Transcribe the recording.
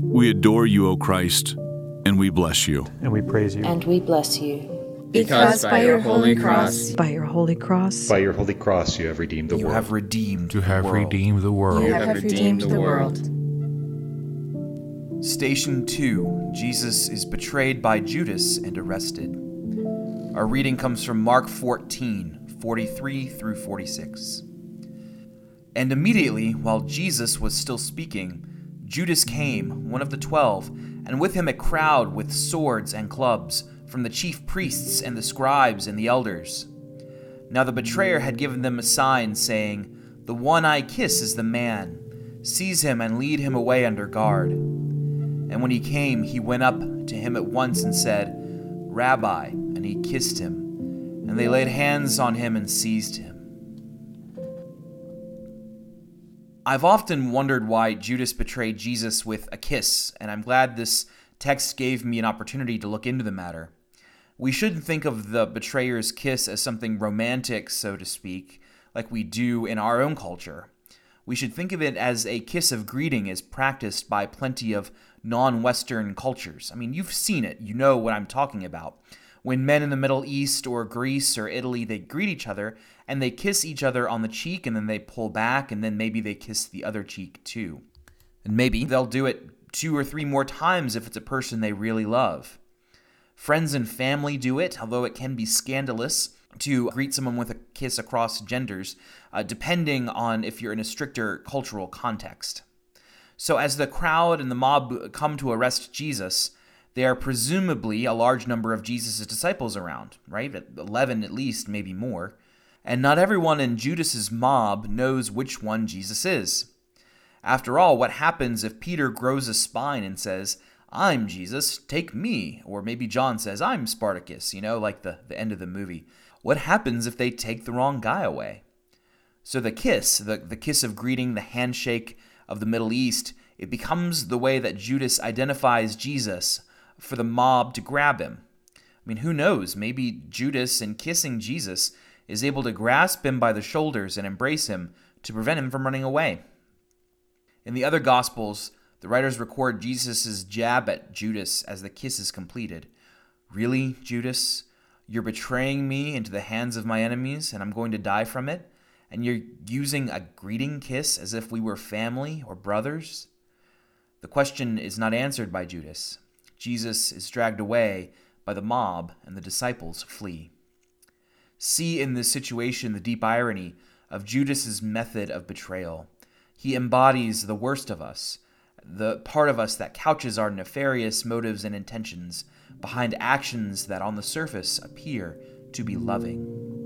We adore you, O Christ, and we bless you. And we praise you. And we bless you. Because by your holy cross, by your holy cross, by your holy cross, you have redeemed the you world. have redeemed You have the world. redeemed the world. you have redeemed the world. Station 2 Jesus is betrayed by Judas and arrested. Our reading comes from Mark 14 43 through 46. And immediately, while Jesus was still speaking, Judas came, one of the twelve, and with him a crowd with swords and clubs from the chief priests and the scribes and the elders. Now the betrayer had given them a sign, saying, The one I kiss is the man. Seize him and lead him away under guard. And when he came, he went up to him at once and said, Rabbi, and he kissed him. And they laid hands on him and seized him. I've often wondered why Judas betrayed Jesus with a kiss, and I'm glad this text gave me an opportunity to look into the matter. We shouldn't think of the betrayer's kiss as something romantic, so to speak, like we do in our own culture. We should think of it as a kiss of greeting as practiced by plenty of non Western cultures. I mean, you've seen it, you know what I'm talking about. When men in the Middle East or Greece or Italy, they greet each other and they kiss each other on the cheek and then they pull back and then maybe they kiss the other cheek too. And maybe they'll do it two or three more times if it's a person they really love. Friends and family do it, although it can be scandalous to greet someone with a kiss across genders, uh, depending on if you're in a stricter cultural context. So, as the crowd and the mob come to arrest Jesus, there are presumably a large number of Jesus' disciples around, right? 11 at least, maybe more. And not everyone in Judas's mob knows which one Jesus is. After all, what happens if Peter grows a spine and says, I'm Jesus, take me? Or maybe John says, I'm Spartacus, you know, like the, the end of the movie. What happens if they take the wrong guy away? So the kiss, the, the kiss of greeting, the handshake of the Middle East, it becomes the way that Judas identifies Jesus for the mob to grab him. I mean, who knows? Maybe Judas, in kissing Jesus, is able to grasp him by the shoulders and embrace him to prevent him from running away. In the other Gospels, the writers record Jesus' jab at Judas as the kiss is completed. Really, Judas? You're betraying me into the hands of my enemies, and I'm going to die from it? And you're using a greeting kiss as if we were family or brothers? The question is not answered by Judas. Jesus is dragged away by the mob, and the disciples flee. See in this situation the deep irony of Judas's method of betrayal. He embodies the worst of us, the part of us that couches our nefarious motives and intentions behind actions that on the surface appear to be loving.